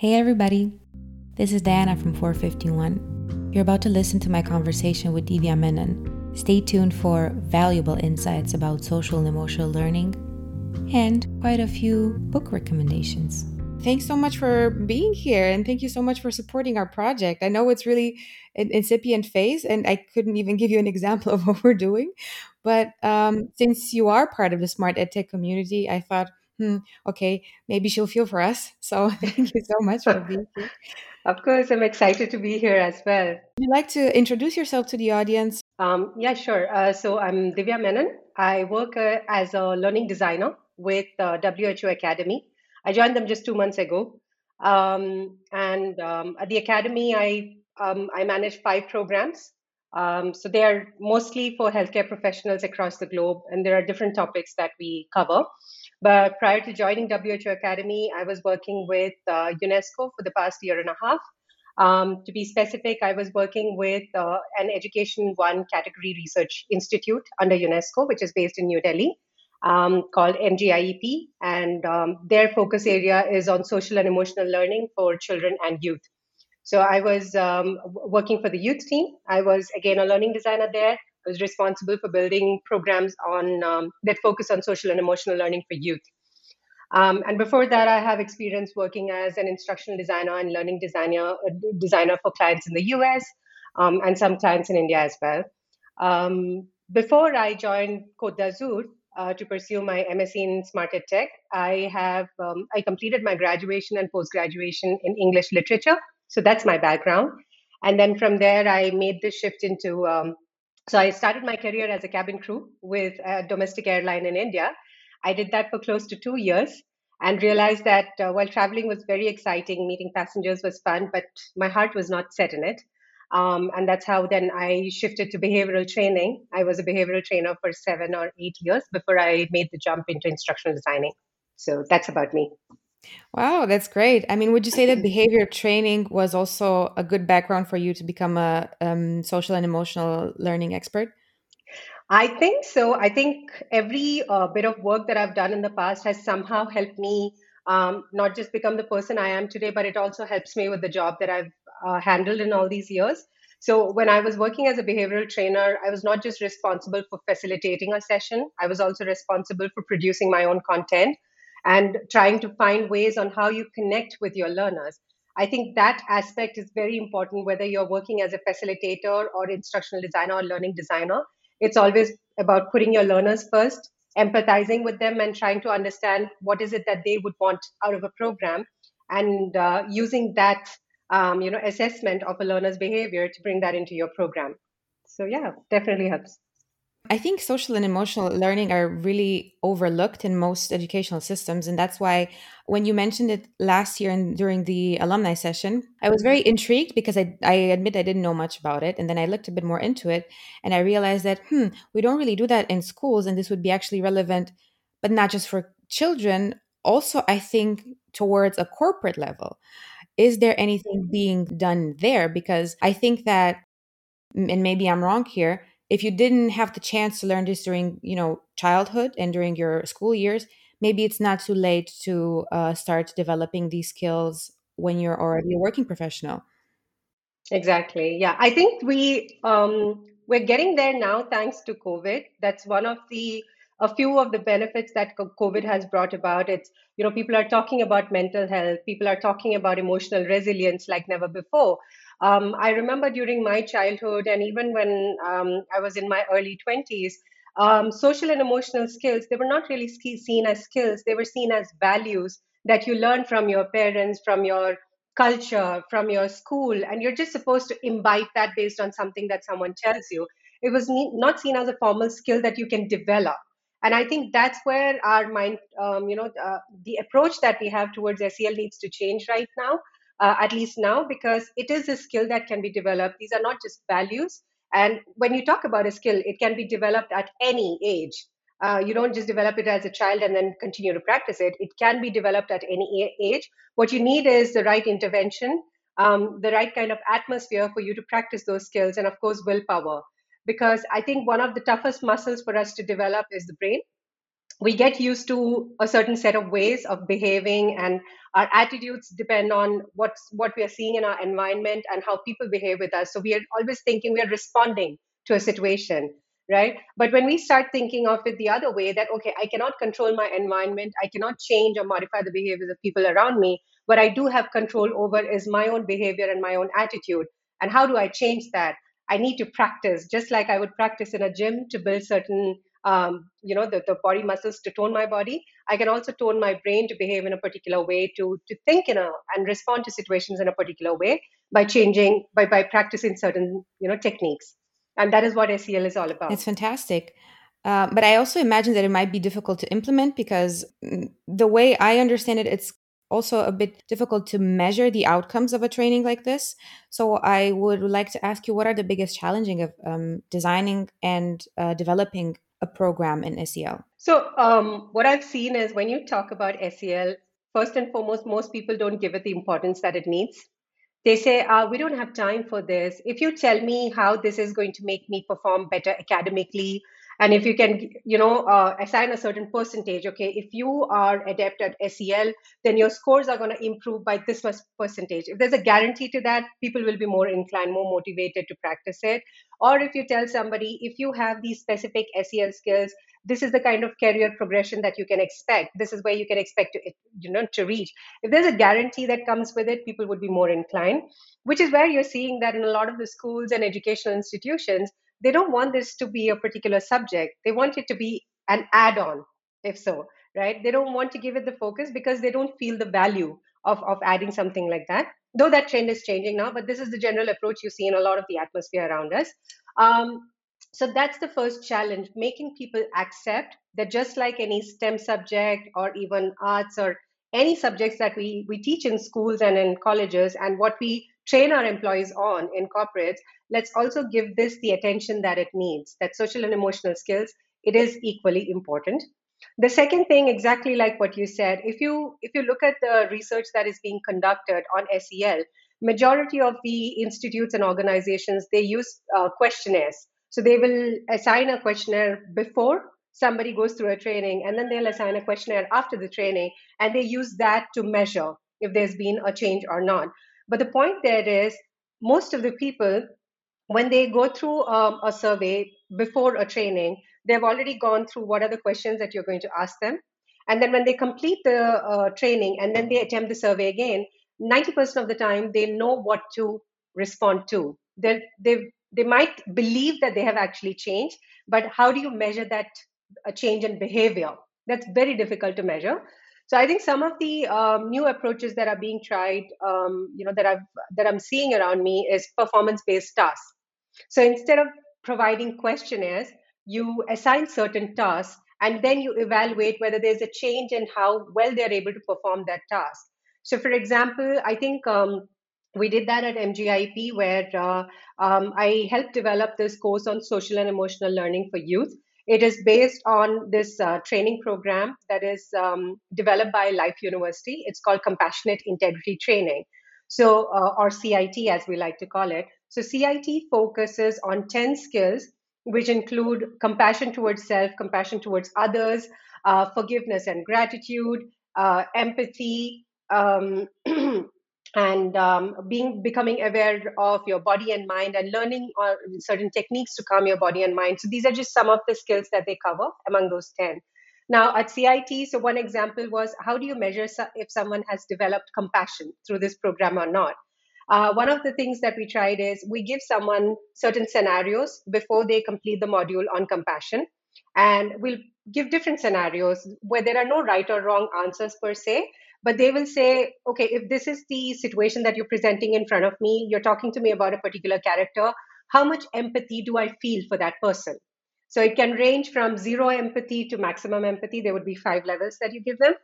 Hey, everybody. This is Daiana from 451. You're about to listen to my conversation with Divya Menon. Stay tuned for valuable insights about social and emotional learning and quite a few book recommendations. Thanks so much for being here and thank you so much for supporting our project. I know it's really an incipient phase and I couldn't even give you an example of what we're doing. But um, since you are part of the Smart EdTech community, I thought hmm, okay, maybe she'll feel for us. So thank you so much for being here. Of course, I'm excited to be here as well. Would you like to introduce yourself to the audience? Um, yeah, sure. Uh, so I'm Divya Menon. I work uh, as a learning designer with uh, WHO Academy. I joined them just two months ago. Um, and um, at the Academy, I, um, I manage five programs. Um, so they are mostly for healthcare professionals across the globe, and there are different topics that we cover. But prior to joining WHO Academy, I was working with uh, UNESCO for the past year and a half. Um, to be specific, I was working with uh, an Education One category research institute under UNESCO, which is based in New Delhi, um, called MGIEP. And um, their focus area is on social and emotional learning for children and youth. So I was um, working for the youth team. I was, again, a learning designer there. I was responsible for building programs on um, that focus on social and emotional learning for youth. Um, and before that, I have experience working as an instructional designer and learning designer uh, designer for clients in the US um, and some clients in India as well. Um, before I joined Côte d'Azur uh, to pursue my MSc in Smart Tech, I have um, I completed my graduation and post graduation in English literature. So that's my background. And then from there, I made the shift into um, so I started my career as a cabin crew with a domestic airline in India. I did that for close to two years and realized that uh, while traveling was very exciting, meeting passengers was fun, but my heart was not set in it. Um, and that's how then I shifted to behavioral training. I was a behavioral trainer for seven or eight years before I made the jump into instructional designing. So that's about me. Wow, that's great. I mean, would you say that behavior training was also a good background for you to become a um, social and emotional learning expert? I think so. I think every uh, bit of work that I've done in the past has somehow helped me um, not just become the person I am today, but it also helps me with the job that I've uh, handled in all these years. So, when I was working as a behavioral trainer, I was not just responsible for facilitating a session, I was also responsible for producing my own content and trying to find ways on how you connect with your learners. I think that aspect is very important, whether you're working as a facilitator or instructional designer or learning designer. It's always about putting your learners first, empathizing with them, and trying to understand what is it that they would want out of a program, and uh, using that um, you know assessment of a learner's behavior to bring that into your program. So yeah, definitely helps. I think social and emotional learning are really overlooked in most educational systems. And that's why when you mentioned it last year and during the alumni session, I was very intrigued because I, I admit I didn't know much about it. And then I looked a bit more into it and I realized that, hmm, we don't really do that in schools. And this would be actually relevant, but not just for children, also, I think, towards a corporate level. Is there anything being done there? Because I think that, and maybe I'm wrong here, if you didn't have the chance to learn this during you know childhood and during your school years maybe it's not too late to uh, start developing these skills when you're already a working professional. Exactly. Yeah i think we um, we're getting there now thanks to covid. That's one of the a few of the benefits that covid has brought about. It's you know people are talking about mental health people are talking about emotional resilience like never before um, I remember during my childhood and even when um, I was in my early 20s, um, social and emotional skills, they were not really seen as skills, they were seen as values that you learn from your parents, from your culture, from your school, and you're just supposed to imbibe that based on something that someone tells you. It was not seen as a formal skill that you can develop. And I think that's where our mind, um, you know, uh, the approach that we have towards SEL needs to change right now uh, at least now, because it is a skill that can be developed. These are not just values. And when you talk about a skill, it can be developed at any age. Uh, you don't just develop it as a child and then continue to practice it. It can be developed at any age. What you need is the right intervention, um, the right kind of atmosphere for you to practice those skills, and of course, willpower. Because I think one of the toughest muscles for us to develop is the brain. We get used to a certain set of ways of behaving and our attitudes depend on what's what we are seeing in our environment and how people behave with us. So we are always thinking we are responding to a situation right? But when we start thinking of it the other way that okay i cannot control my environment i cannot change or modify the behaviors of people around me what i do have control over is my own behavior and my own attitude. And how do i change that? I need to practice just like i would practice in a gym to build certain um, you know the, the body muscles to tone my body. I can also tone my brain to behave in a particular way to to think in a and respond to situations in a particular way by changing by by practicing certain you know techniques. And that is what sel is all about. It's fantastic. Uh, but i also imagine that it might be difficult to implement because mm, the way i understand it it's also a bit difficult to measure the outcomes of a training like this. So I would like to ask you, what are the biggest challenging of um, designing and uh, developing a program in SEL? So, um, what I've seen is when you talk about SEL, first and foremost, most people don't give it the importance that it needs. They say, uh, we don't have time for this. If you tell me how this is going to make me perform better academically, and if you can you know uh, assign a certain percentage okay if you are adept at sel then your scores are going to improve by this much percentage. If there's a guarantee to that people will be more inclined more motivated to practice it. Or if you tell somebody if you have these specific sel skills this is the kind of career progression that you can expect. This is where you can expect to you know to reach. If there's a guarantee that comes with it people would be more inclined which is where you're seeing that in a lot of the schools and educational institutions they don't want this to be a particular subject. They want it to be an add-on if so right? They don't want to give it the focus because they don't feel the value of, of adding something like that. Though that trend is changing now but this is the general approach you see in a lot of the atmosphere around us. Um, so that's the first challenge making people accept that just like any stem subject or even arts or any subjects that we, we teach in schools and in colleges and what we train our employees on in corporates let's also give this the attention that it needs that social and emotional skills it is equally important. The second thing exactly like what you said if you if you look at the research that is being conducted on sel majority of the institutes and organizations they use uh, questionnaires. So they will assign a questionnaire before somebody goes through a training and then they'll assign a questionnaire after the training and they use that to measure if there's been a change or not but the point there is most of the people when they go through um, a survey before a training, they've already gone through what are the questions that you're going to ask them. And then when they complete the uh, training and then they attempt the survey again, 90% of the time they know what to respond to. They they they might believe that they have actually changed, but how do you measure that a change in behavior? That's very difficult to measure. So I think some of the um, new approaches that are being tried, um, you know, that I've that I'm seeing around me is performance-based tasks. So instead of providing questionnaires, you assign certain tasks and then you evaluate whether there's a change in how well they're able to perform that task. So, for example, I think um, we did that at MGIEP where uh, um, I helped develop this course on social and emotional learning for youth. It is based on this uh, training program that is um, developed by Life University. It's called Compassionate Integrity Training. So, uh, or CIT as we like to call it. So CIT focuses on 10 skills, which include compassion towards self, compassion towards others, uh, forgiveness and gratitude, uh, empathy, um, and um, being becoming aware of your body and mind and learning uh, certain techniques to calm your body and mind. So these are just some of the skills that they cover among those 10. Now, at CIT, so one example was how do you measure if someone has developed compassion through this program or not? Uh, one of the things that we tried is we give someone certain scenarios before they complete the module on compassion. And we'll give different scenarios where there are no right or wrong answers per se, but they will say, okay, if this is the situation that you're presenting in front of me, you're talking to me about a particular character, how much empathy do I feel for that person? So it can range from zero empathy to maximum empathy. There would be five levels that you give them.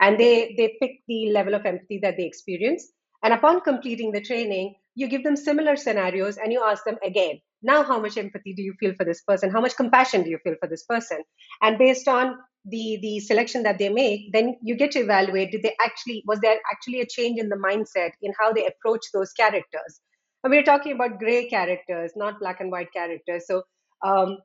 And they, they pick the level of empathy that they experience. And upon completing the training, you give them similar scenarios and you ask them again, now how much empathy do you feel for this person? How much compassion do you feel for this person? And based on the the selection that they make, then you get to evaluate did they actually was there actually a change in the mindset in how they approach those characters? And we're talking about gray characters, not black and white characters. So um,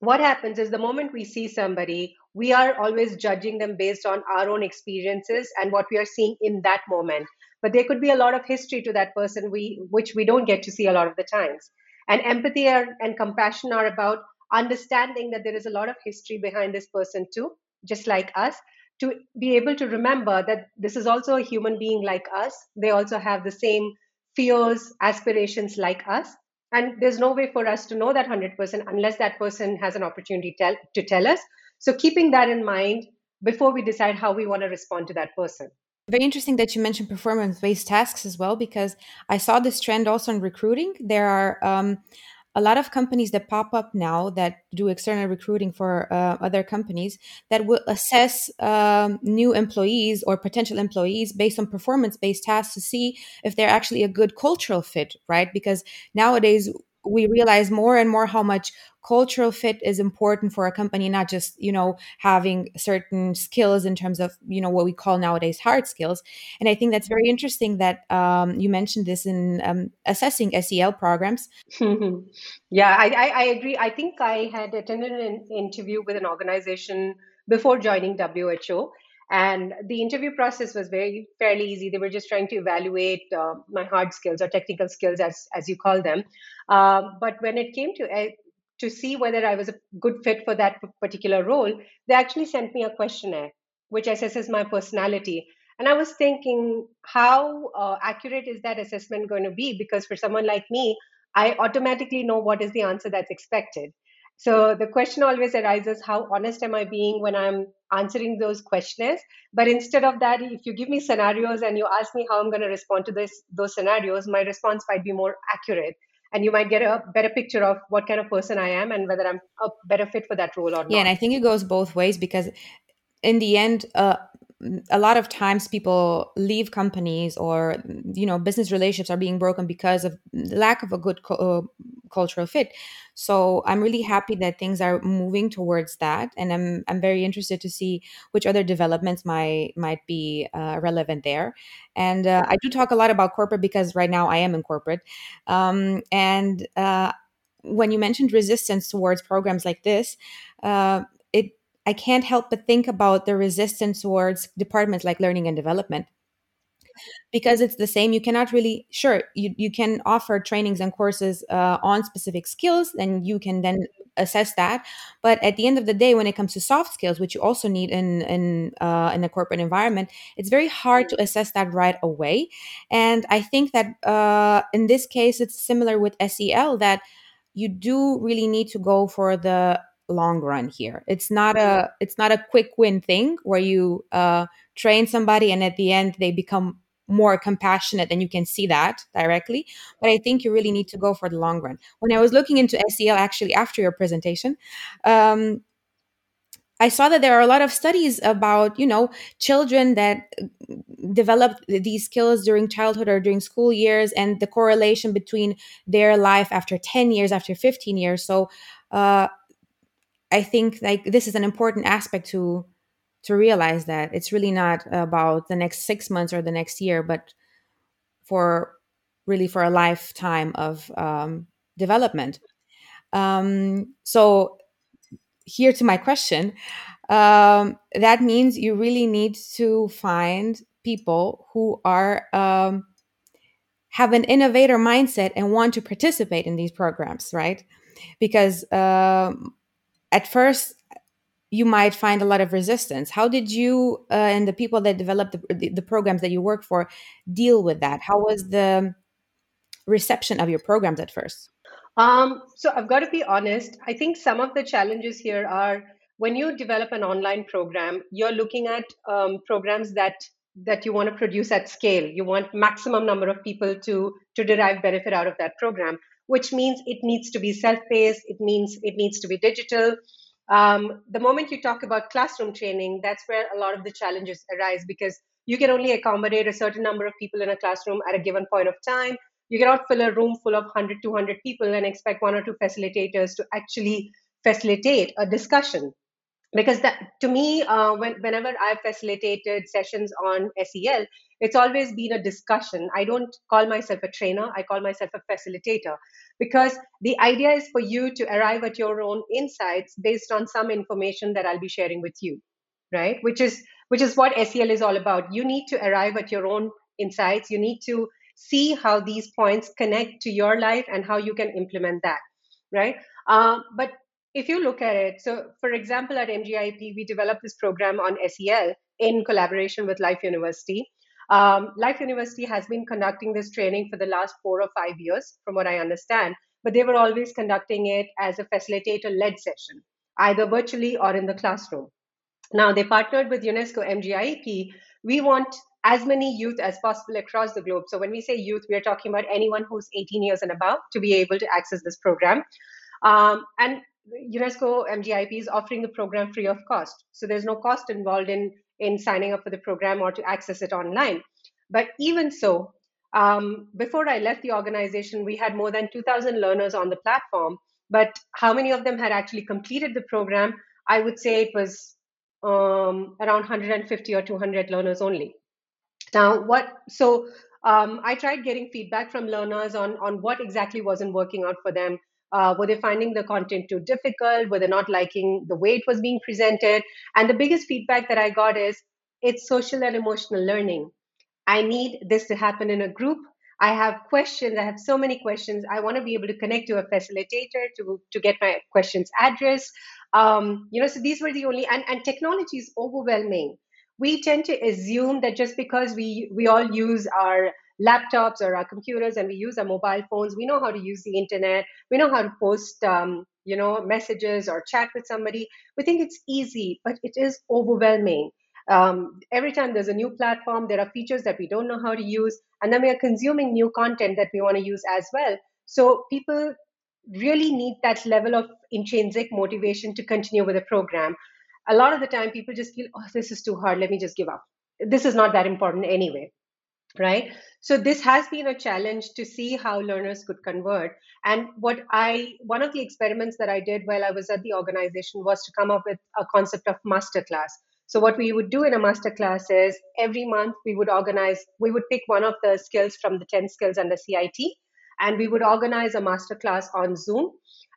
what happens is the moment we see somebody, we are always judging them based on our own experiences and what we are seeing in that moment. But there could be a lot of history to that person, we, which we don't get to see a lot of the times. And empathy are, and compassion are about understanding that there is a lot of history behind this person too, just like us, to be able to remember that this is also a human being like us. They also have the same fears, aspirations like us. And there's no way for us to know that 100% unless that person has an opportunity tell, to tell us. So keeping that in mind before we decide how we want to respond to that person. Very interesting that you mentioned performance based tasks as well because i saw this trend also in recruiting. There are um, a lot of companies that pop up now that do external recruiting for uh, other companies that will assess um, new employees or potential employees based on performance based tasks to see if they're actually a good cultural fit, right? Because nowadays we realize more and more how much cultural fit is important for a company not just you know having certain skills in terms of you know what we call nowadays hard skills. And i think that's very interesting that um, you mentioned this in um, assessing sel programs. Yeah I, I, I agree. I think i had attended an interview with an organization before joining WHO and the interview process was very fairly easy. They were just trying to evaluate uh, my hard skills or technical skills as as you call them. Uh, but when it came to uh, to see whether i was a good fit for that particular role they actually sent me a questionnaire which assesses my personality. And i was thinking how uh, accurate is that assessment going to be? Because for someone like me i automatically know what is the answer that's expected. So the question always arises how honest am I being when I'm answering those questionnaires? But instead of that, if you give me scenarios and you ask me how I'm going to respond to this, those scenarios, my response might be more accurate. And you might get a better picture of what kind of person I am and whether I'm a better fit for that role or not. Yeah, and I think it goes both ways because in the end, uh, a lot of times people leave companies or you know business relationships are being broken because of lack of a good uh, cultural fit. So i'm really happy that things are moving towards that and i'm i'm very interested to see which other developments might might be uh, relevant there. And uh, i do talk a lot about corporate because right now i am in corporate. Um, and uh, when you mentioned resistance towards programs like this uh, I can't help but think about the resistance towards departments like learning and development. Because it's the same you cannot really sure you, you can offer trainings and courses uh, on specific skills and you can then assess that. But at the end of the day when it comes to soft skills which you also need in in uh, in a corporate environment it's very hard to assess that right away. And i think that uh, in this case it's similar with sel that you do really need to go for the long run here. It's not a it's not a quick win thing where you uh, train somebody and at the end they become more compassionate and you can see that directly. But I think you really need to go for the long run. When I was looking into SEL actually after your presentation, um, I saw that there are a lot of studies about, you know, children that developed these skills during childhood or during school years and the correlation between their life after 10 years, after 15 years. So, uh, I think like this is an important aspect to to realize that it's really not about the next six months or the next year, but for really for a lifetime of um, development. Um, so here to my question, um, that means you really need to find people who are um, have an innovator mindset and want to participate in these programs, right? Because um, at first you might find a lot of resistance. How did you uh, and the people that developed the, the, programs that you work for deal with that? How was the reception of your programs at first? Um, so i've got to be honest i think some of the challenges here are when you develop an online program you're looking at um, programs that that you want to produce at scale. You want maximum number of people to to derive benefit out of that program which means it needs to be self-paced. It means it needs to be digital. Um, the moment you talk about classroom training, that's where a lot of the challenges arise because you can only accommodate a certain number of people in a classroom at a given point of time. You cannot fill a room full of 100, 200 people and expect one or two facilitators to actually facilitate a discussion. Because that to me uh, when, whenever i've facilitated sessions on sel it's always been a discussion. I don't call myself a trainer i call myself a facilitator. Because the idea is for you to arrive at your own insights based on some information that i'll be sharing with you right? Which is which is what sel is all about. You need to arrive at your own insights. You need to see how these points connect to your life and how you can implement that right? Uh, but if you look at it, so for example, at MGIEP, we developed this program on SEL in collaboration with Life University. Um, Life University has been conducting this training for the last four or five years, from what I understand, but they were always conducting it as a facilitator led session, either virtually or in the classroom. Now, they partnered with UNESCO MGIEP. We want as many youth as possible across the globe. So, when we say youth, we are talking about anyone who's 18 years and above to be able to access this program. Um, and UNESCO MGIEP is offering the program free of cost. So there's no cost involved in, in signing up for the program or to access it online. But even so, um, before I left the organization, we had more than 2,000 learners on the platform. But how many of them had actually completed the program? I would say it was um, around 150 or 200 learners only. Now, what so um, I tried getting feedback from learners on on what exactly wasn't working out for them uh, were they finding the content too difficult? Were they not liking the way it was being presented? And the biggest feedback that I got is it's social and emotional learning. I need this to happen in a group. I have questions. I have so many questions. I want to be able to connect to a facilitator to, to get my questions addressed. Um, you know, so these were the only, and, and technology is overwhelming. We tend to assume that just because we, we all use our laptops or our computers and we use our mobile phones. We know how to use the internet. We know how to post um, you know messages or chat with somebody. We think it's easy but it is overwhelming. Um, every time there's a new platform there are features that we don't know how to use and then we are consuming new content that we want to use as well. So people really need that level of intrinsic motivation to continue with the program. A lot of the time people just feel oh this is too hard. Let me just give up. This is not that important anyway right? So this has been a challenge to see how learners could convert. And what i one of the experiments that i did while i was at the organization was to come up with a concept of masterclass so what we would do in a masterclass is every month we would organize we would pick one of the skills from the 10 skills under cit and we would organize a masterclass on zoom.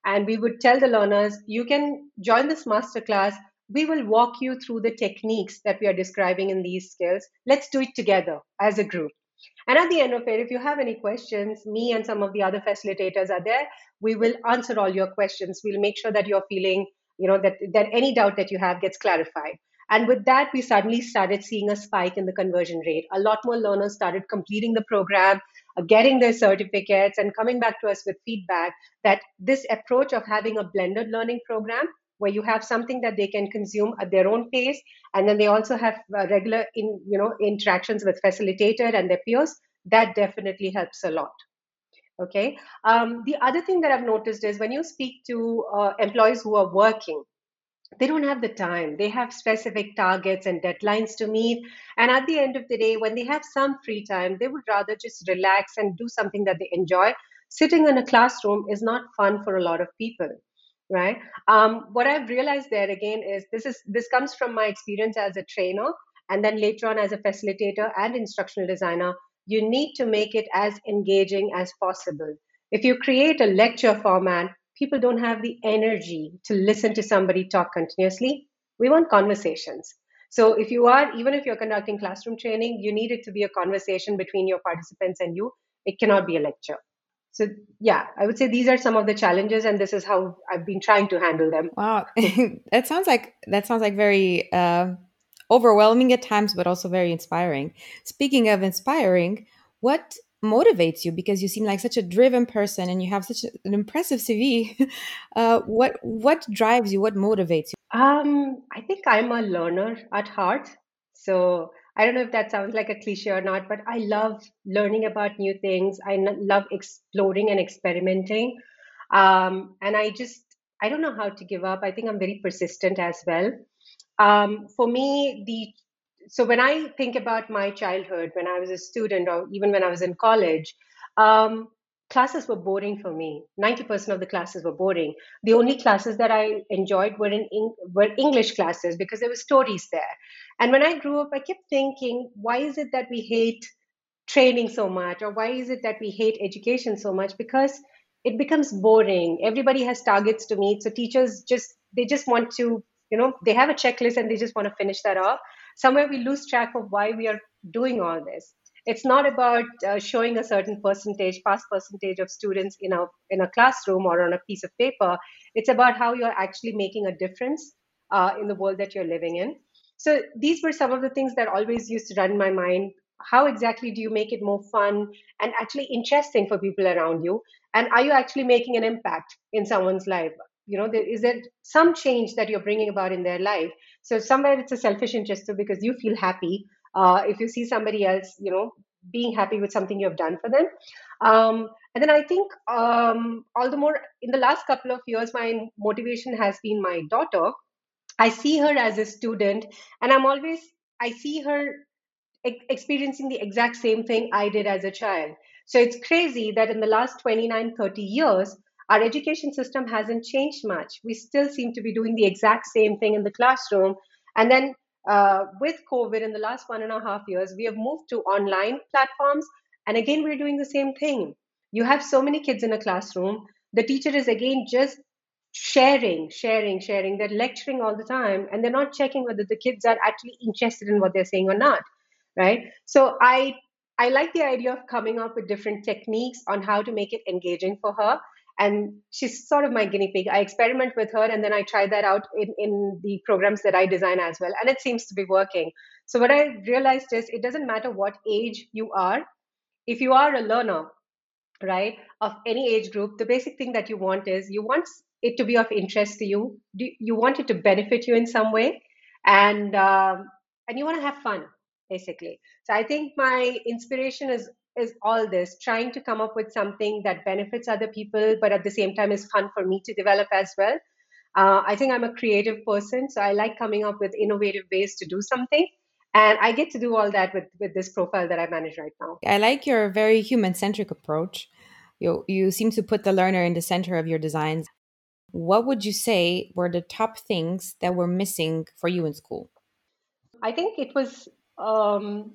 And we would tell the learners you can join this masterclass we will walk you through the techniques that we are describing in these skills. Let's do it together as a group. And at the end of it, if you have any questions, me and some of the other facilitators are there. We will answer all your questions. We'll make sure that you're feeling, you know, that, that any doubt that you have gets clarified. And with that, we suddenly started seeing a spike in the conversion rate. A lot more learners started completing the program, uh, getting their certificates, and coming back to us with feedback that this approach of having a blended learning program where you have something that they can consume at their own pace and then they also have uh, regular in you know interactions with facilitator and their peers that definitely helps a lot. Okay? Um, the other thing that i've noticed is when you speak to uh, employees who are working they don't have the time. They have specific targets and deadlines to meet and at the end of the day when they have some free time they would rather just relax and do something that they enjoy. Sitting in a classroom is not fun for a lot of people right? Um, what i've realized there again is this is this comes from my experience as a trainer and then later on as a facilitator and instructional designer. You need to make it as engaging as possible. If you create a lecture format people don't have the energy to listen to somebody talk continuously. We want conversations. So if you are even if you're conducting classroom training you need it to be a conversation between your participants and you. It cannot be a lecture so yeah i would say these are some of the challenges and this is how i've been trying to handle them. Wow. That sounds like that sounds like very uh, overwhelming at times but also very inspiring. Speaking of inspiring what motivates you? Because you seem like such a driven person and you have such an impressive cv uh, what what drives you? What motivates you? Um, i think i'm a learner at heart. So I don't know if that sounds like a cliche or not, but I love learning about new things. I love exploring and experimenting. Um, and I just, I don't know how to give up. I think I'm very persistent as well. Um, for me, the so when I think about my childhood, when I was a student, or even when I was in college, um, classes were boring for me 90% of the classes were boring the only classes that i enjoyed were in were english classes because there were stories there and when i grew up i kept thinking why is it that we hate training so much? Or why is it that we hate education so much? Because it becomes boring. Everybody has targets to meet. So teachers just they just want to you know they have a checklist and they just want to finish that off. Somewhere we lose track of why we are doing all this. It's not about uh, showing a certain percentage pass percentage of students in a in a classroom or on a piece of paper. It's about how you're actually making a difference uh, in the world that you're living in so these were some of the things that always used to run my mind. How exactly do you make it more fun and actually interesting for people around you? And are you actually making an impact in someone's life? You know there, is there some change that you're bringing about in their life? So somewhere it's a selfish interest too because you feel happy uh, if you see somebody else you know being happy with something you have done for them. Um, and then i think um, all the more in the last couple of years my motivation has been my daughter i see her as a student and i'm always i see her experiencing the exact same thing i did as a child so it's crazy that in the last 29 30 years our education system hasn't changed much we still seem to be doing the exact same thing in the classroom and then uh, with COVID in the last one and a half years, we have moved to online platforms. And again, we're doing the same thing. You have so many kids in a classroom. The teacher is again just sharing, sharing, sharing. They're lecturing all the time and they're not checking whether the kids are actually interested in what they're saying or not. Right. So I I like the idea of coming up with different techniques on how to make it engaging for her and she's sort of my guinea pig i experiment with her and then i try that out in, in the programs that i design as well and it seems to be working so what i realized is it doesn't matter what age you are if you are a learner right of any age group the basic thing that you want is you want it to be of interest to you. Do, you want it to benefit you in some way? And um, and you want to have fun basically. So i think my inspiration is is all this trying to come up with something that benefits other people but at the same time is fun for me to develop as well. Uh, i think i'm a creative person so i like coming up with innovative ways to do something. And i get to do all that with with this profile that i manage right now. I like your very human centric approach. You you seem to put the learner in the center of your designs what would you say were the top things that were missing for you in school? I think it was um,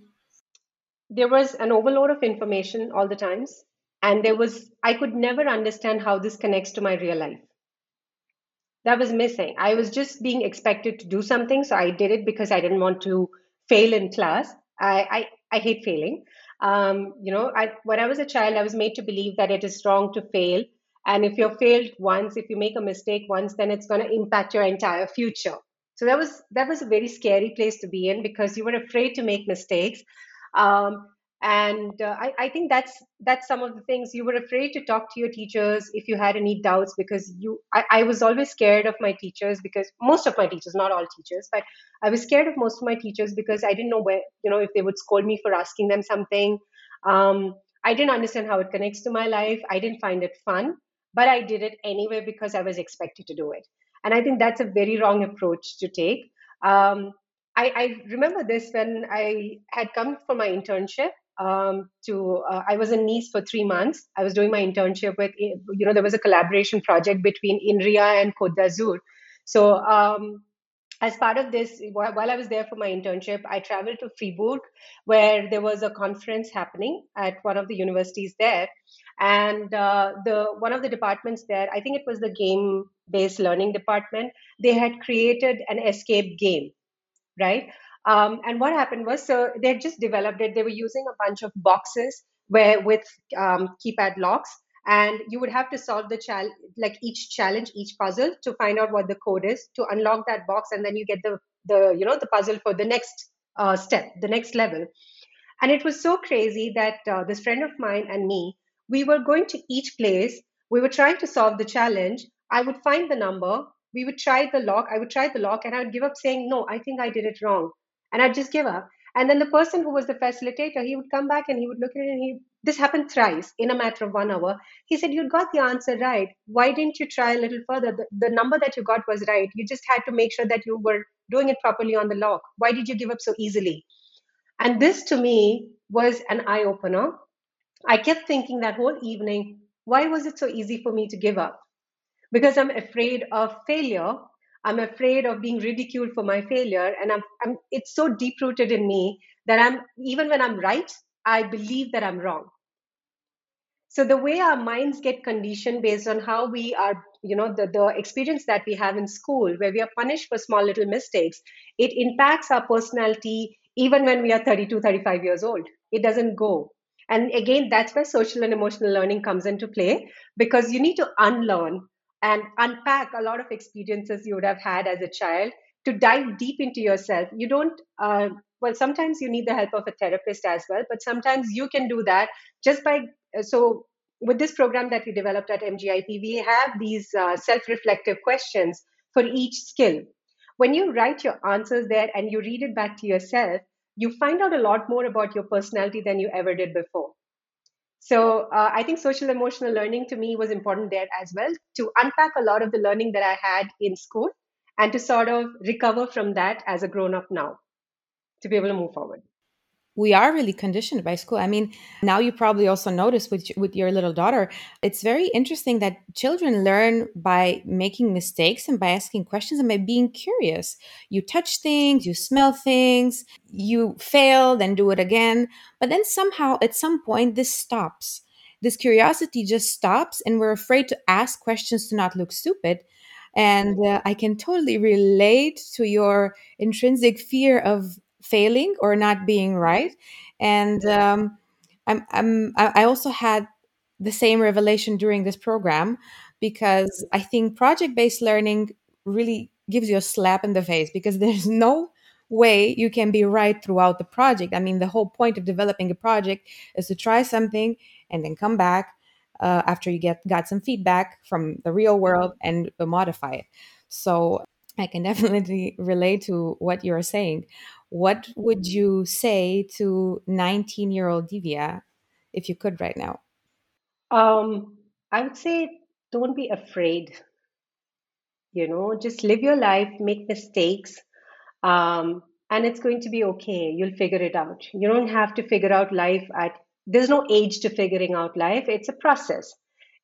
there was an overload of information all the times and there was i could never understand how this connects to my real life. That was missing. I was just being expected to do something so i did it because i didn't want to fail in class. I i, I hate failing. Um, you know I, when i was a child i was made to believe that it is wrong to fail and if you're failed once if you make a mistake once then it's going to impact your entire future. So that was that was a very scary place to be in because you were afraid to make mistakes. Um, and uh, I, I, think that's that's some of the things. You were afraid to talk to your teachers if you had any doubts because you I, I, was always scared of my teachers because most of my teachers not all teachers but i was scared of most of my teachers because i didn't know where you know if they would scold me for asking them something. Um, i didn't understand how it connects to my life. I didn't find it fun but i did it anyway because i was expected to do it and i think that's a very wrong approach to take um, I, I remember this when I had come for my internship um, to uh, I was in Nice for three months. I was doing my internship with you know there was a collaboration project between INRIA and Côte d'Azur. So um, as part of this, while I was there for my internship, I traveled to Fribourg, where there was a conference happening at one of the universities there, and uh, the one of the departments there, I think it was the game-based learning department, they had created an escape game right? Um, and what happened was, so they had just developed it. They were using a bunch of boxes where with um, keypad locks, and you would have to solve the challenge, like each challenge, each puzzle, to find out what the code is to unlock that box, and then you get the the you know the puzzle for the next uh, step, the next level. And it was so crazy that uh, this friend of mine and me, we were going to each place. We were trying to solve the challenge. I would find the number we would try the lock. I would try the lock and I would give up saying, no, I think I did it wrong. And I'd just give up. And then the person who was the facilitator, he would come back and he would look at it and he, this happened thrice in a matter of one hour. He said, You got the answer right. Why didn't you try a little further? The, the number that you got was right. You just had to make sure that you were doing it properly on the lock. Why did you give up so easily? And this to me was an eye opener. I kept thinking that whole evening, why was it so easy for me to give up? Because I'm afraid of failure. I'm afraid of being ridiculed for my failure. And I'm, I'm it's so deep rooted in me that I'm, even when I'm right, I believe that I'm wrong. So the way our minds get conditioned based on how we are, you know, the, the experience that we have in school, where we are punished for small little mistakes, it impacts our personality even when we are 32, 35 years old. It doesn't go. And again, that's where social and emotional learning comes into play because you need to unlearn and unpack a lot of experiences you would have had as a child to dive deep into yourself. You don't, uh, well, sometimes you need the help of a therapist as well, but sometimes you can do that just by, so with this program that we developed at MGIEP, we have these uh, self reflective questions for each skill. When you write your answers there and you read it back to yourself, you find out a lot more about your personality than you ever did before. So uh, I think social emotional learning to me was important there as well to unpack a lot of the learning that I had in school and to sort of recover from that as a grown up now to be able to move forward we are really conditioned by school. I mean, now you probably also notice with with your little daughter, it's very interesting that children learn by making mistakes and by asking questions and by being curious. You touch things, you smell things, you fail, then do it again, but then somehow at some point this stops. This curiosity just stops, and we're afraid to ask questions to not look stupid. And uh, I can totally relate to your intrinsic fear of failing or not being right. And um, I'm, I'm i also had the same revelation during this program because i think project-based learning really gives you a slap in the face because there's no way you can be right throughout the project. I mean the whole point of developing a project is to try something and then come back uh, after you get got some feedback from the real world and modify it. So I can definitely relate to what you're saying. What would you say to 19 year old Divya if you could right now? Um, I would say don't be afraid. You know, just live your life, make mistakes, um, and it's going to be okay. You'll figure it out. You don't have to figure out life at, there's no age to figuring out life. It's a process.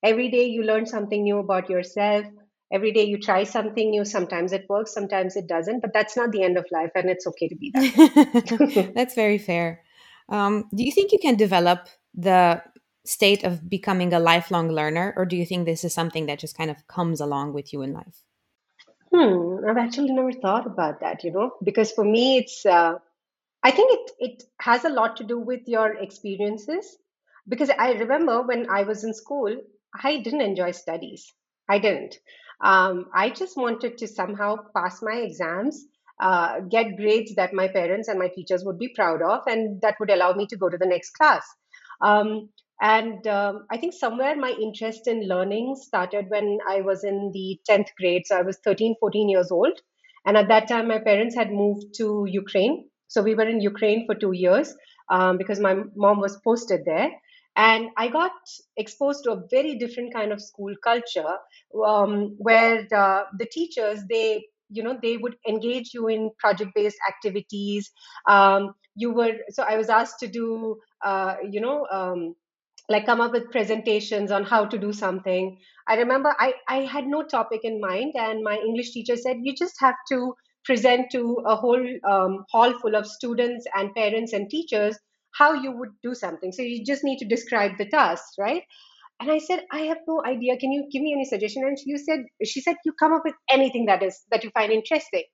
Every day you learn something new about yourself every day you try something new sometimes it works sometimes it doesn't but that's not the end of life and it's okay to be that that's very fair. Um, do you think you can develop the state of becoming a lifelong learner or do you think this is something that just kind of comes along with you in life? Hmm i've actually never thought about that you know because for me it's uh, i think it it has a lot to do with your experiences because i remember when i was in school i didn't enjoy studies. I didn't um, I just wanted to somehow pass my exams, uh, get grades that my parents and my teachers would be proud of, and that would allow me to go to the next class. Um, and um, I think somewhere my interest in learning started when I was in the 10th grade. So I was 13, 14 years old. And at that time, my parents had moved to Ukraine. So we were in Ukraine for two years um, because my mom was posted there and i got exposed to a very different kind of school culture um, where the, the teachers they you know they would engage you in project based activities. Um, you were so i was asked to do uh, you know um, like come up with presentations on how to do something. I remember I, I had no topic in mind and my english teacher said you just have to present to a whole um, hall full of students and parents and teachers how you would do something. So you just need to describe the task, right? And I said, I have no idea. Can you give me any suggestion? And you said, she said, you come up with anything that is that you find interesting.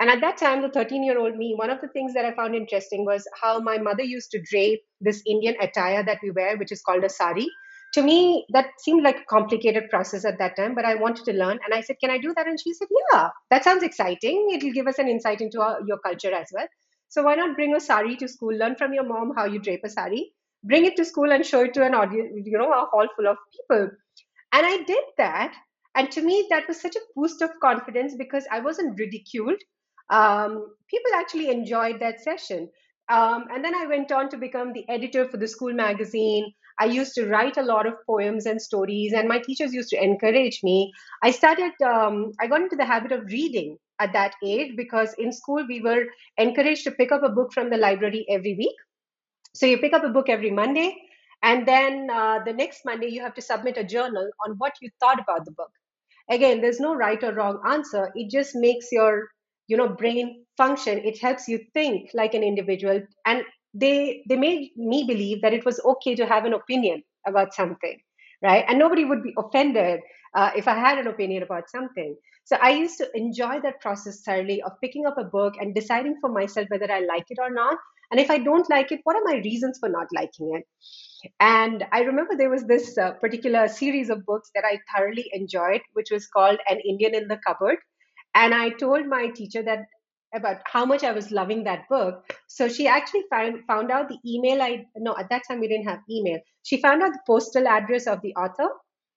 And at that time, the 13 year old me, one of the things that I found interesting was how my mother used to drape this Indian attire that we wear, which is called a sari. To me, that seemed like a complicated process at that time, but I wanted to learn. And I said, Can I do that? And she said, Yeah, that sounds exciting. It'll give us an insight into our, your culture as well. So why not bring a sari to school? Learn from your mom how you drape a sari. Bring it to school and show it to an audience, you know, a hall full of people. And I did that. And to me, that was such a boost of confidence because I wasn't ridiculed. Um, people actually enjoyed that session. Um, and then I went on to become the editor for the school magazine. I used to write a lot of poems and stories, and my teachers used to encourage me. I started, um, I got into the habit of reading at that age because in school we were encouraged to pick up a book from the library every week. So you pick up a book every Monday, And then uh, the next Monday, you have to submit a journal on what you thought about the book. Again, there's no right or wrong answer. It just makes your you know brain function. It helps you think like an individual. And they they made me believe that it was okay to have an opinion about something, right? And nobody would be offended uh, if I had an opinion about something. So I used to enjoy that process thoroughly of picking up a book and deciding for myself whether I like it or not. And if I don't like it, what are my reasons for not liking it? And I remember there was this uh, particular series of books that I thoroughly enjoyed, which was called An Indian in the Cupboard. And I told my teacher that about how much I was loving that book. So she actually found found out the email I no at that time we didn't have email. She found out the postal address of the author,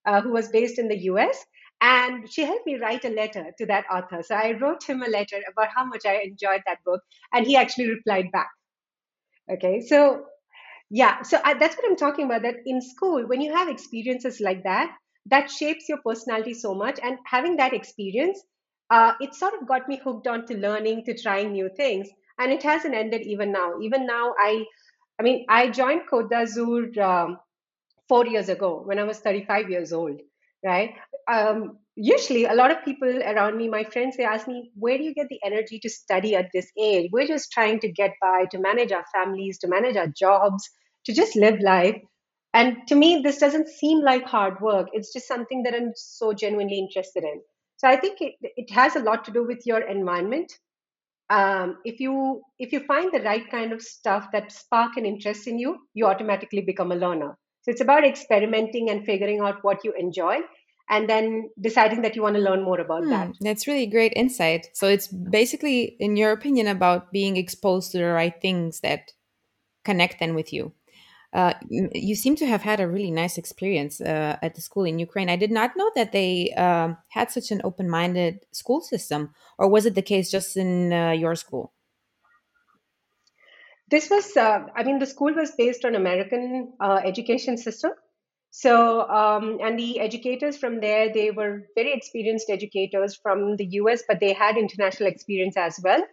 uh, who was based in the U.S. And she helped me write a letter to that author. So I wrote him a letter about how much I enjoyed that book, and he actually replied back. Okay, so yeah, so I, that's what I'm talking about. That in school, when you have experiences like that, that shapes your personality so much. And having that experience, uh, it sort of got me hooked on to learning, to trying new things. And it hasn't ended even now. Even now, I, I mean, I joined Cote d'Azur um, four years ago when I was 35 years old, right? Um, usually, a lot of people around me, my friends, they ask me, where do you get the energy to study at this age? We're just trying to get by, to manage our families, to manage our jobs, to just live life. And to me, this doesn't seem like hard work. It's just something that I'm so genuinely interested in. So I think it, it has a lot to do with your environment. Um, if you if you find the right kind of stuff that spark an interest in you, you automatically become a learner. So it's about experimenting and figuring out what you enjoy and then deciding that you want to learn more about Hmm, that. that's really great insight. So it's basically, in your opinion, about being exposed to the right things that connect then with you. Uh, you seem to have had a really nice experience uh, at the school in Ukraine. I did not know that they um, had such an open-minded school system, or was it the case just in uh, your school? This was, uh, I mean, the school was based on American uh, education system. So, um, and the educators from there, they were very experienced educators from the US, but they had international experience as well.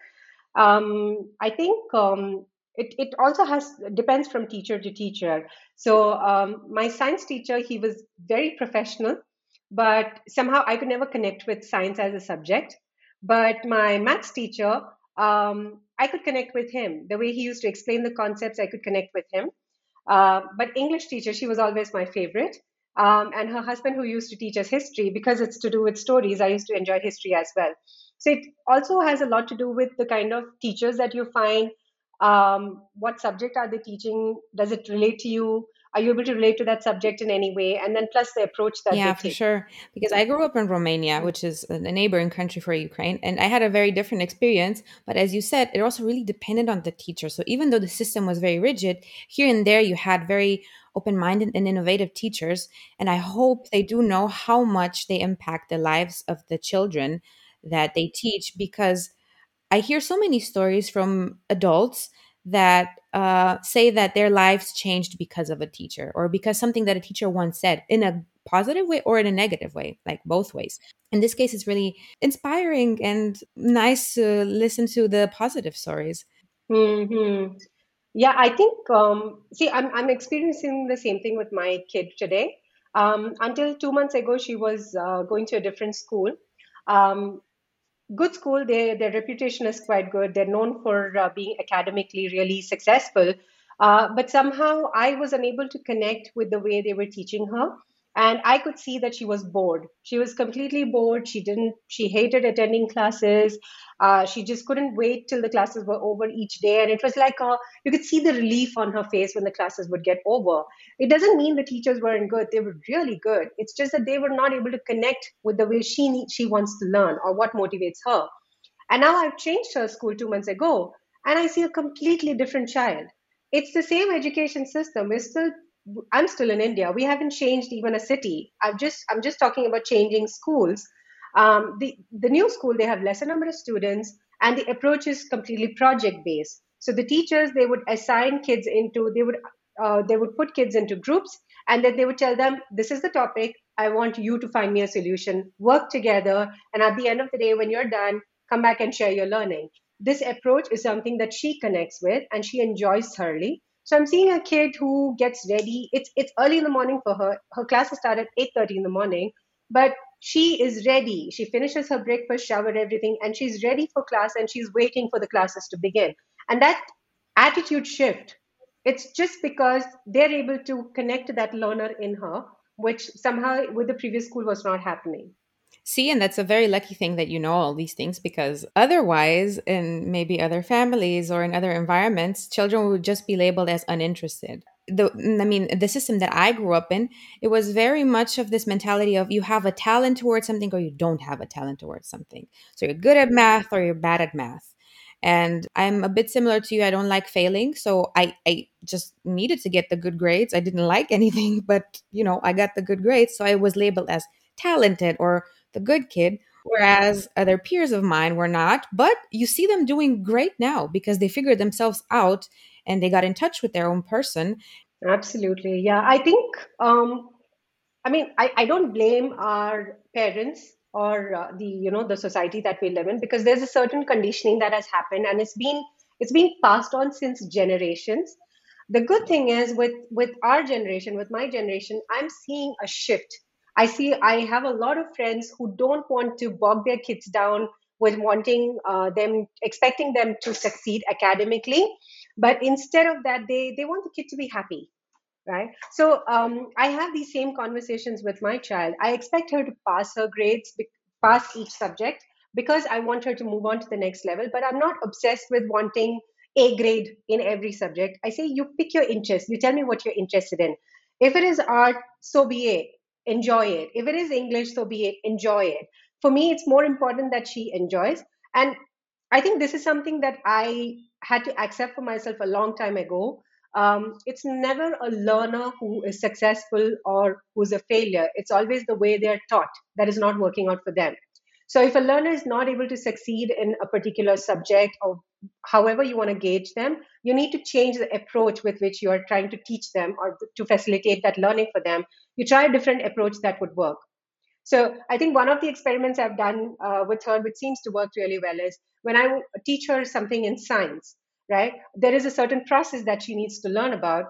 Um, I think um, it, it also has depends from teacher to teacher. So, um, my science teacher, he was very professional, but somehow I could never connect with science as a subject. But my maths teacher, um, I could connect with him. The way he used to explain the concepts, I could connect with him. Uh, but English teacher, she was always my favorite. Um, and her husband, who used to teach us history, because it's to do with stories, I used to enjoy history as well. So it also has a lot to do with the kind of teachers that you find. Um, what subject are they teaching? Does it relate to you? Are you able to relate to that subject in any way? And then plus the approach that they Yeah, for sure. Because I grew up in Romania, which is a a neighboring country for Ukraine, and I had a very different experience. But as you said, it also really depended on the teacher. So even though the system was very rigid, here and there you had very open minded and innovative teachers. And I hope they do know how much they impact the lives of the children that they teach because I hear so many stories from adults that uh, say that their lives changed because of a teacher or because something that a teacher once said in a positive way or in a negative way, like both ways. In this case, it's really inspiring and nice to listen to the positive stories. hmm Yeah, I think, um, see, I'm, I'm experiencing the same thing with my kid today. Um, until two months ago, she was uh, going to a different school. Um, good school, they, their reputation is quite good. They're known for uh, being academically really successful. Uh, but somehow I was unable to connect with the way they were teaching her. And I could see that she was bored. She was completely bored. She didn't, she hated attending classes. Uh, she just couldn't wait till the classes were over each day. And it was like a, you could see the relief on her face when the classes would get over. It doesn't mean the teachers weren't good. They were really good. It's just that they were not able to connect with the way she need, she wants to learn or what motivates her. And now I've changed her school two months ago, and I see a completely different child. It's the same education system. We're still, I'm still in India. We haven't changed even a city. I've just, I'm just talking about changing schools. Um, the the new school they have lesser number of students, and the approach is completely project based. So the teachers they would assign kids into, they would uh, they would put kids into groups, and then they would tell them, "This is the topic. I want you to find me a solution. Work together, and at the end of the day, when you're done." come back and share your learning. This approach is something that she connects with and she enjoys thoroughly. So I'm seeing a kid who gets ready. It's it's early in the morning for her. Her classes start at 8:30 in the morning, but she is ready. She finishes her breakfast, shower, everything, and she's ready for class and she's waiting for the classes to begin. And that attitude shift, it's just because they're able to connect to that learner in her, which somehow with the previous school was not happening. See, and that's a very lucky thing that you know all these things because otherwise, in maybe other families or in other environments, children would just be labeled as uninterested. The, I mean, the system that I grew up in, it was very much of this mentality of you have a talent towards something or you don't have a talent towards something. So you're good at math or you're bad at math. And I'm a bit similar to you. I don't like failing. So I, I just needed to get the good grades. I didn't like anything, but you know, I got the good grades. So I was labeled as talented or the good kid, whereas other peers of mine were not. But you see them doing great now because they figured themselves out and they got in touch with their own person. Absolutely. Yeah. I think, um, I mean, I, I don't blame our parents or uh, the you know the society that we live in because there's a certain conditioning that has happened and it's been it's been passed on since generations the good thing is with with our generation with my generation i'm seeing a shift I see I have a lot of friends who don't want to bog their kids down with wanting uh, them, expecting them to succeed academically, but instead of that, they they want the kid to be happy, right? So um, I have these same conversations with my child. I expect her to pass her grades, pass each subject, because I want her to move on to the next level. But I'm not obsessed with wanting a grade in every subject. I say you pick your interest. You tell me what you're interested in. If it is art, so be it enjoy it. If it is English, so be it, enjoy it. For me, it's more important that she enjoys. And I think this is something that I had to accept for myself a long time ago. Um, it's never a learner who is successful or who's a failure. It's always the way they're taught that is not working out for them. So if a learner is not able to succeed in a particular subject or however you want to gauge them, you need to change the approach with which you are trying to teach them or to facilitate that learning for them. You try a different approach that would work. So I think one of the experiments I've done uh, with her, which seems to work really well, is when I teach her something in science, right? There is a certain process that she needs to learn about.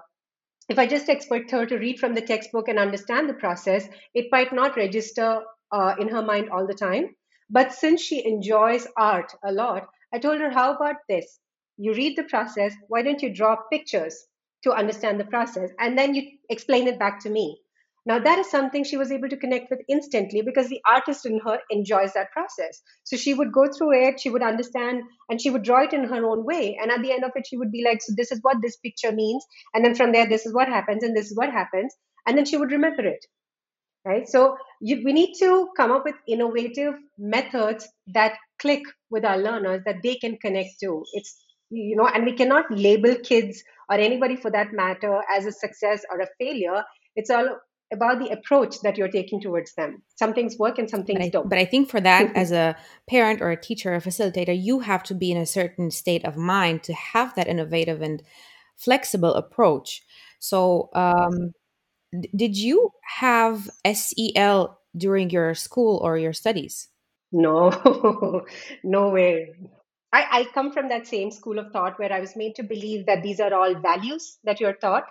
If I just expect her to read from the textbook and understand the process, it might not register uh, in her mind all the time. But since she enjoys art a lot, I told her, how about this? You read the process, why don't you draw pictures to understand the process? And then you explain it back to me. Now, that is something she was able to connect with instantly because the artist in her enjoys that process. So she would go through it, she would understand, and she would draw it in her own way. And at the end of it, she would be like, So, this is what this picture means. And then from there, this is what happens, and this is what happens. And then she would remember it right so you, we need to come up with innovative methods that click with our learners that they can connect to it's you know and we cannot label kids or anybody for that matter as a success or a failure it's all about the approach that you're taking towards them some things work and some things but I, don't but i think for that as a parent or a teacher or a facilitator you have to be in a certain state of mind to have that innovative and flexible approach so um, did you have SEL during your school or your studies? No, no way. I, I come from that same school of thought where I was made to believe that these are all values that you're taught.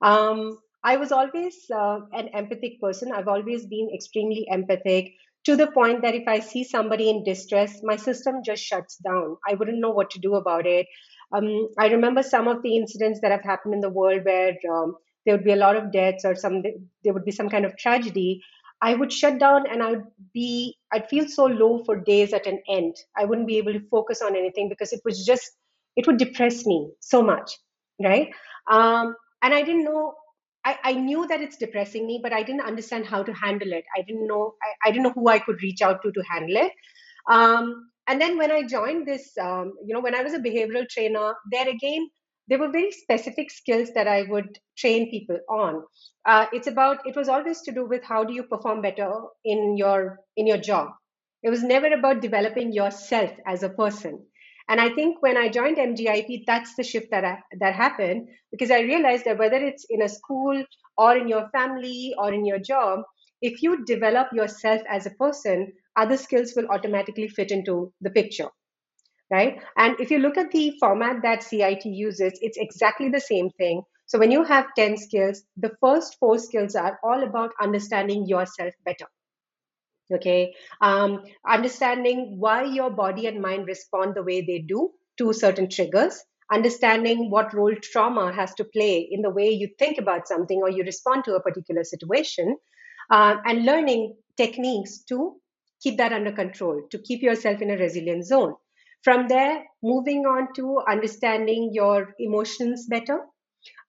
Um, I was always uh, an empathic person. I've always been extremely empathic to the point that if I see somebody in distress, my system just shuts down. I wouldn't know what to do about it. Um, I remember some of the incidents that have happened in the world where um, there would be a lot of deaths or some there would be some kind of tragedy i would shut down and i would be i'd feel so low for days at an end i wouldn't be able to focus on anything because it was just it would depress me so much right um, and i didn't know I, I knew that it's depressing me but i didn't understand how to handle it i didn't know i, I didn't know who i could reach out to to handle it um, and then when i joined this um, you know when i was a behavioral trainer there again there were very specific skills that I would train people on. Uh, it's about it was always to do with how do you perform better in your in your job. It was never about developing yourself as a person. And I think when I joined MGIEP, that's the shift that I, that happened because I realized that whether it's in a school or in your family or in your job, if you develop yourself as a person, other skills will automatically fit into the picture right? And if you look at the format that CIT uses, it's exactly the same thing. So when you have 10 skills, the first four skills are all about understanding yourself better. Okay. Um, understanding why your body and mind respond the way they do to certain triggers, understanding what role trauma has to play in the way you think about something or you respond to a particular situation, uh, and learning techniques to keep that under control, to keep yourself in a resilient zone. From there, moving on to understanding your emotions better.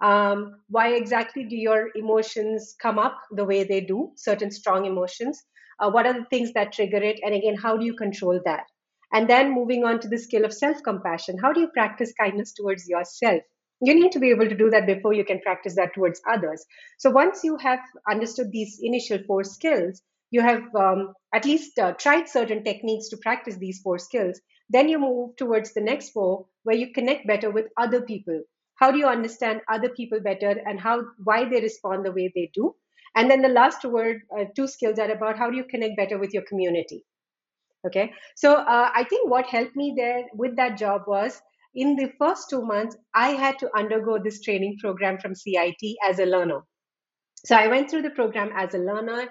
Um, why exactly do your emotions come up the way they do, certain strong emotions? Uh, what are the things that trigger it? And again, how do you control that? And then moving on to the skill of self compassion. How do you practice kindness towards yourself? You need to be able to do that before you can practice that towards others. So once you have understood these initial four skills, you have um, at least uh, tried certain techniques to practice these four skills then you move towards the next four where you connect better with other people. How do you understand other people better and how why they respond the way they do? And then the last word, uh, two skills are about how do you connect better with your community. Okay, so uh, I think what helped me there with that job was in the first two months, I had to undergo this training program from CIT as a learner. So I went through the program as a learner.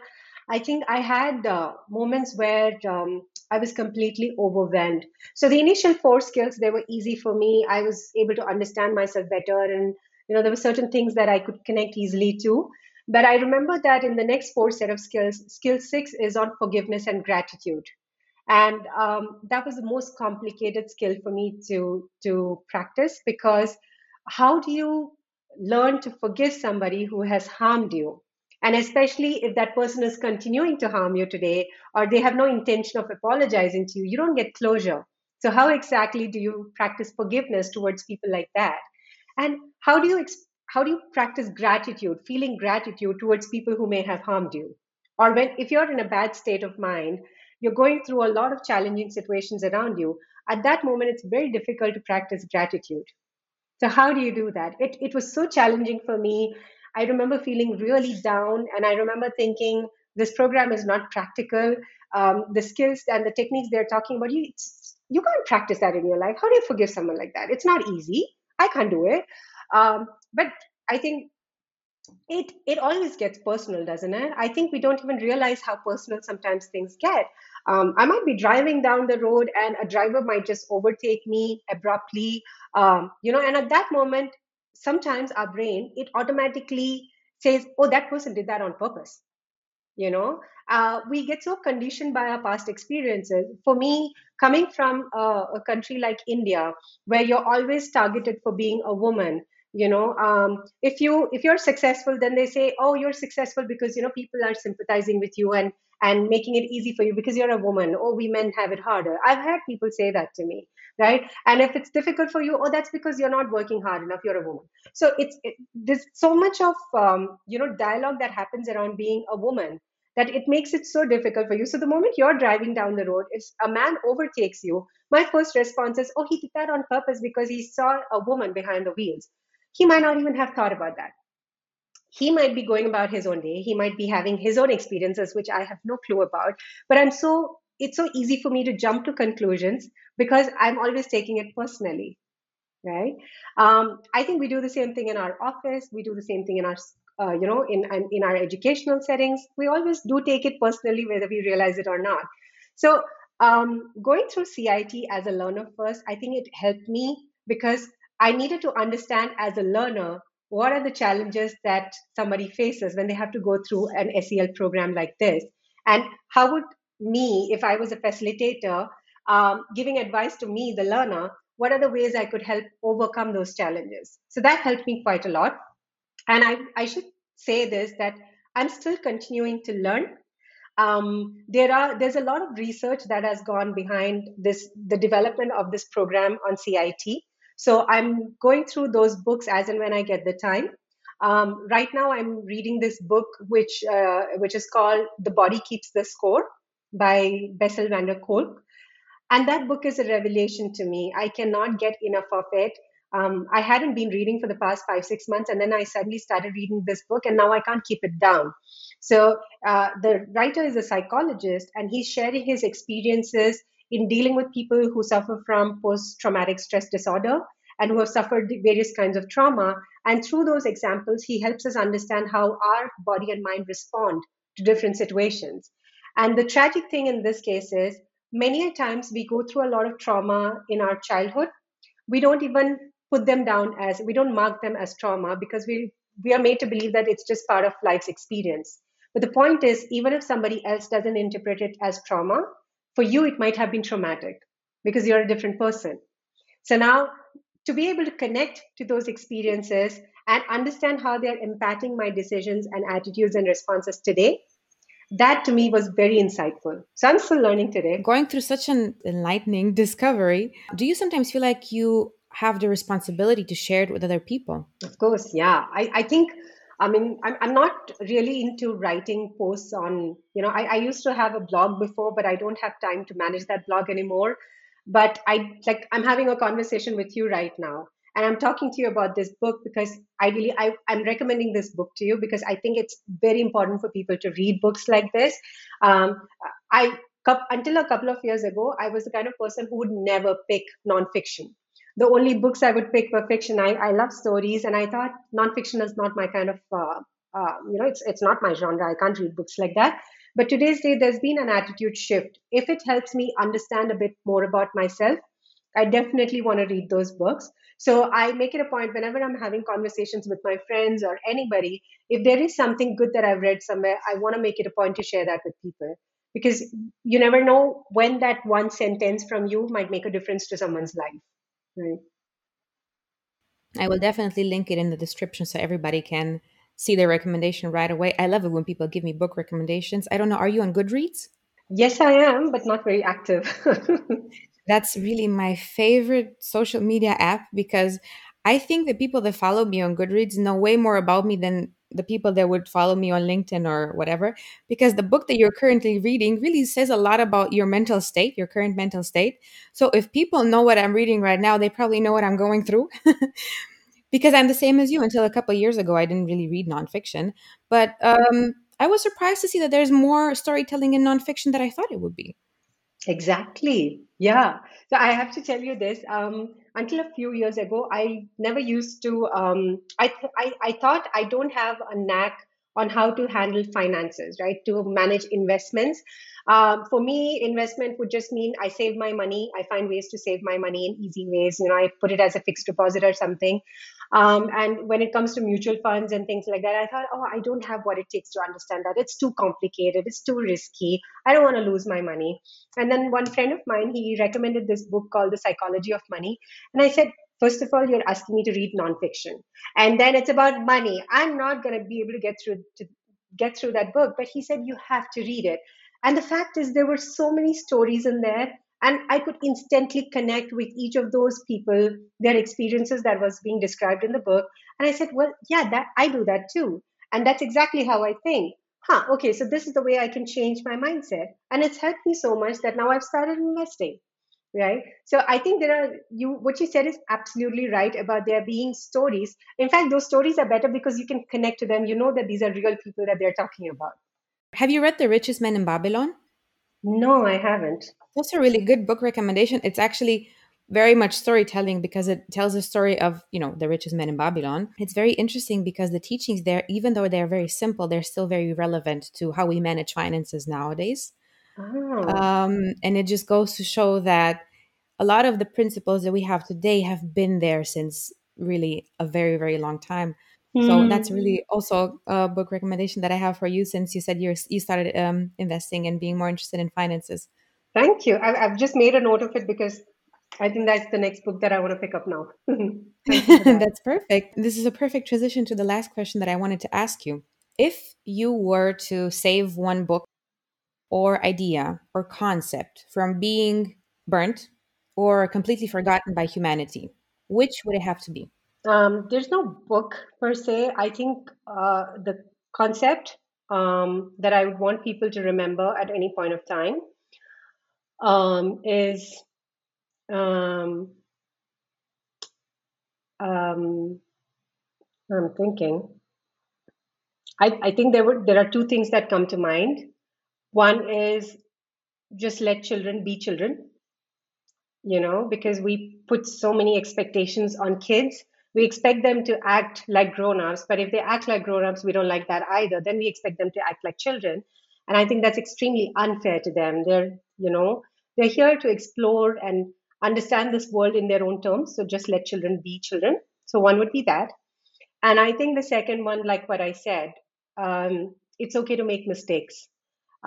I think I had uh, moments where um, I was completely overwhelmed. So the initial four skills they were easy for me. I was able to understand myself better, and you know there were certain things that I could connect easily to. But I remember that in the next four set of skills, skill six is on forgiveness and gratitude, and um, that was the most complicated skill for me to to practice because how do you learn to forgive somebody who has harmed you? And especially if that person is continuing to harm you today or they have no intention of apologizing to you, you don't get closure. So, how exactly do you practice forgiveness towards people like that? And how do you how do you practice gratitude, feeling gratitude towards people who may have harmed you? Or when if you're in a bad state of mind, you're going through a lot of challenging situations around you. At that moment, it's very difficult to practice gratitude. So how do you do that? It it was so challenging for me I remember feeling really down, and I remember thinking, this program is not practical. Um, the skills and the techniques they're talking about, you, you can't practice that in your life. How do you forgive someone like that? It's not easy. I can't do it. Um, but I think it it always gets personal, doesn't it? I think we don't even realize how personal sometimes things get. Um, I might be driving down the road and a driver might just overtake me abruptly, um, you know, and at that moment, sometimes our brain it automatically says oh that person did that on purpose you know? Uh, we get so conditioned by our past experiences. For me coming from a, a, country like india where you're always targeted for being a woman you know um, if you if you're successful then they say oh you're successful because you know people are sympathizing with you and and making it easy for you because you're a woman. Or oh, we men have it harder. I've had people say that to me right? And if it's difficult for you oh that's because you're not working hard enough you're a woman. So it's it, there's so much of um, you know dialogue that happens around being a woman that it makes it so difficult for you. So the moment you're driving down the road if a man overtakes you my first response is oh he did that on purpose because he saw a woman behind the wheels. He might not even have thought about that. He might be going about his own day. He might be having his own experiences which i have no clue about. But i'm so it's so easy for me to jump to conclusions because I'm always taking it personally, right? Um, I think we do the same thing in our office. We do the same thing in our, uh, you know, in in our educational settings. We always do take it personally, whether we realize it or not. So um, going through CIT as a learner first, I think it helped me because I needed to understand as a learner what are the challenges that somebody faces when they have to go through an SEL program like this, and how would me, if I was a facilitator, um, giving advice to me, the learner, what are the ways I could help overcome those challenges? So that helped me quite a lot. And I, I should say this that I'm still continuing to learn. Um, there are there's a lot of research that has gone behind this the development of this program on CIT. So I'm going through those books as and when I get the time. Um, right now, I'm reading this book, which uh, which is called "The Body Keeps the Score" by Bessel van der Kolk. And that book is a revelation to me. I cannot get enough of it. Um, I hadn't been reading for the past five, six months, and then I suddenly started reading this book, and now I can't keep it down. So, uh, the writer is a psychologist, and he's sharing his experiences in dealing with people who suffer from post traumatic stress disorder and who have suffered various kinds of trauma. And through those examples, he helps us understand how our body and mind respond to different situations. And the tragic thing in this case is many a times we go through a lot of trauma in our childhood. We don't even put them down as, we don't mark them as trauma because we, we are made to believe that it's just part of life's experience. But the point is, even if somebody else doesn't interpret it as trauma, for you it might have been traumatic because you're a different person. So now to be able to connect to those experiences and understand how they're impacting my decisions and attitudes and responses today that to me was very insightful. So i'm still learning today. Going through such an enlightening discovery do you sometimes feel like you have the responsibility to share it with other people? Of course yeah. I, I think I mean, I'm, I'm not really into writing posts on, you know, I, I used to have a blog before, but I don't have time to manage that blog anymore. But i like i'm having a conversation with you right now and i'm talking to you about this book because ideally I, i'm recommending this book to you because i think it's very important for people to read books like this. Um, i until a couple of years ago i was the kind of person who would never pick nonfiction. The only books i would pick were fiction. I, I love stories and i thought nonfiction is not my kind of uh, uh, you know it's it's not my genre. I can't read books like that. But today's day, there's been an attitude shift. If it helps me understand a bit more about myself, I definitely want to read those books. So I make it a point whenever I'm having conversations with my friends or anybody, if there is something good that I've read somewhere, I want to make it a point to share that with people because you never know when that one sentence from you might make a difference to someone's life. Right. I will definitely link it in the description so everybody can see the recommendation right away. I love it when people give me book recommendations. I don't know, are you on Goodreads? Yes, I am, but not very active. That's really my favorite social media app because I think the people that follow me on Goodreads know way more about me than the people that would follow me on LinkedIn or whatever. Because the book that you're currently reading really says a lot about your mental state, your current mental state. So if people know what I'm reading right now, they probably know what I'm going through. because I'm the same as you. Until a couple years ago, I didn't really read nonfiction, but um, I was surprised to see that there's more storytelling in nonfiction than I thought it would be. Exactly. Yeah. So I have to tell you this. Um, until a few years ago, I never used to. Um, I, th- I I thought I don't have a knack on how to handle finances, right? To manage investments. Um, for me, investment would just mean I save my money. I find ways to save my money in easy ways. You know, I put it as a fixed deposit or something. Um, and when it comes to mutual funds and things like that, I thought, oh, I don't have what it takes to understand that. It's too complicated. It's too risky. I don't want to lose my money. And then one friend of mine, he recommended this book called The Psychology of Money. And I said, first of all, you're asking me to read nonfiction. And then it's about money. I'm not going to be able to get through to get through that book. But he said, you have to read it. And the fact is, there were so many stories in there. And I could instantly connect with each of those people, their experiences that was being described in the book. And I said, well, yeah, that I do that too. And that's exactly how I think. Huh, okay, so this is the way I can change my mindset. And it's helped me so much that now I've started investing right so i think there are you what you said is absolutely right about there being stories in fact those stories are better because you can connect to them you know that these are real people that they're talking about have you read The Richest Man in Babylon? No, I haven't. That's a really good book recommendation. It's actually very much storytelling because it tells a story of, you know, the richest men in Babylon. It's very interesting because the teachings there, even though they're very simple, they're still very relevant to how we manage finances nowadays. Oh. Um, and it just goes to show that a lot of the principles that we have today have been there since really a very, very long time. So that's hmm. really also a book recommendation that I have for you since you said you you started um, investing and being more interested in finances. Thank you. I, have just made a note of it because I think that's the next book that I want to pick up now. that. that's perfect. This is a perfect transition to the last question that I wanted to ask you. If you were to save one book or idea or concept from being burnt or completely forgotten by humanity, which would it have to be? Um, there's no book per se. I think uh, the concept um, that I would want people to remember at any point of time um, is um, um, I'm thinking. I, I think there were there are two things that come to mind. One is just let children be children you know, because we put so many expectations on kids. We expect them to act like grown ups, but if they act like grown ups, we don't like that either. Then we expect them to act like children. And I think that's extremely unfair to them. They're, you know, they're here to explore and understand this world in their own terms. So just let children be children. So one would be that. And I think the second one, like what I said, um, it's okay to make mistakes.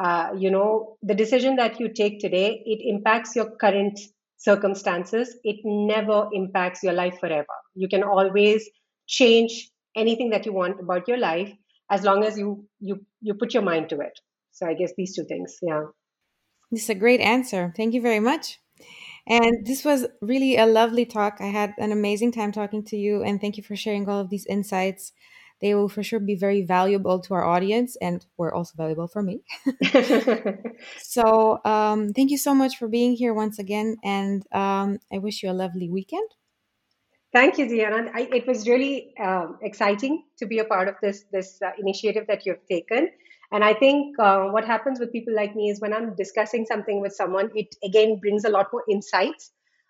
Uh, you know, the decision that you take today, it impacts your current circumstances. It never impacts your life forever. You can always change anything that you want about your life as long as you you you put your mind to it. So I guess these two things, yeah. This is a great answer. Thank you very much. And this was really a lovely talk. I had an amazing time talking to you, and thank you for sharing all of these insights. They will for sure be very valuable to our audience, and were also valuable for me. so, um, thank you so much for being here once again, and um, I wish you a lovely weekend. Thank you, Daiana. I, it was really um, exciting to be a part of this this uh, initiative that you've taken. And I think uh, what happens with people like me is when I'm discussing something with someone, it again brings a lot more insights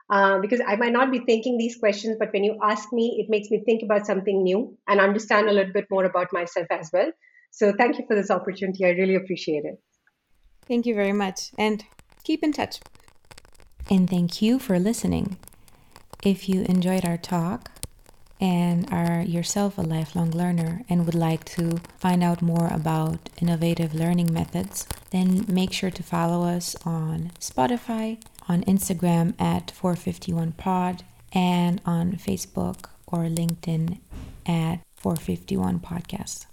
uh, because I might not be thinking these questions, but when you ask me, it makes me think about something new and understand a little bit more about myself as well. So thank you for this opportunity. I really appreciate it. Thank you very much. And keep in touch. And thank you for listening. If you enjoyed our talk, and are yourself a lifelong learner and would like to find out more about innovative learning methods, then make sure to follow us on Spotify, on Instagram at 451pod, and on Facebook or LinkedIn at 451 Podcast.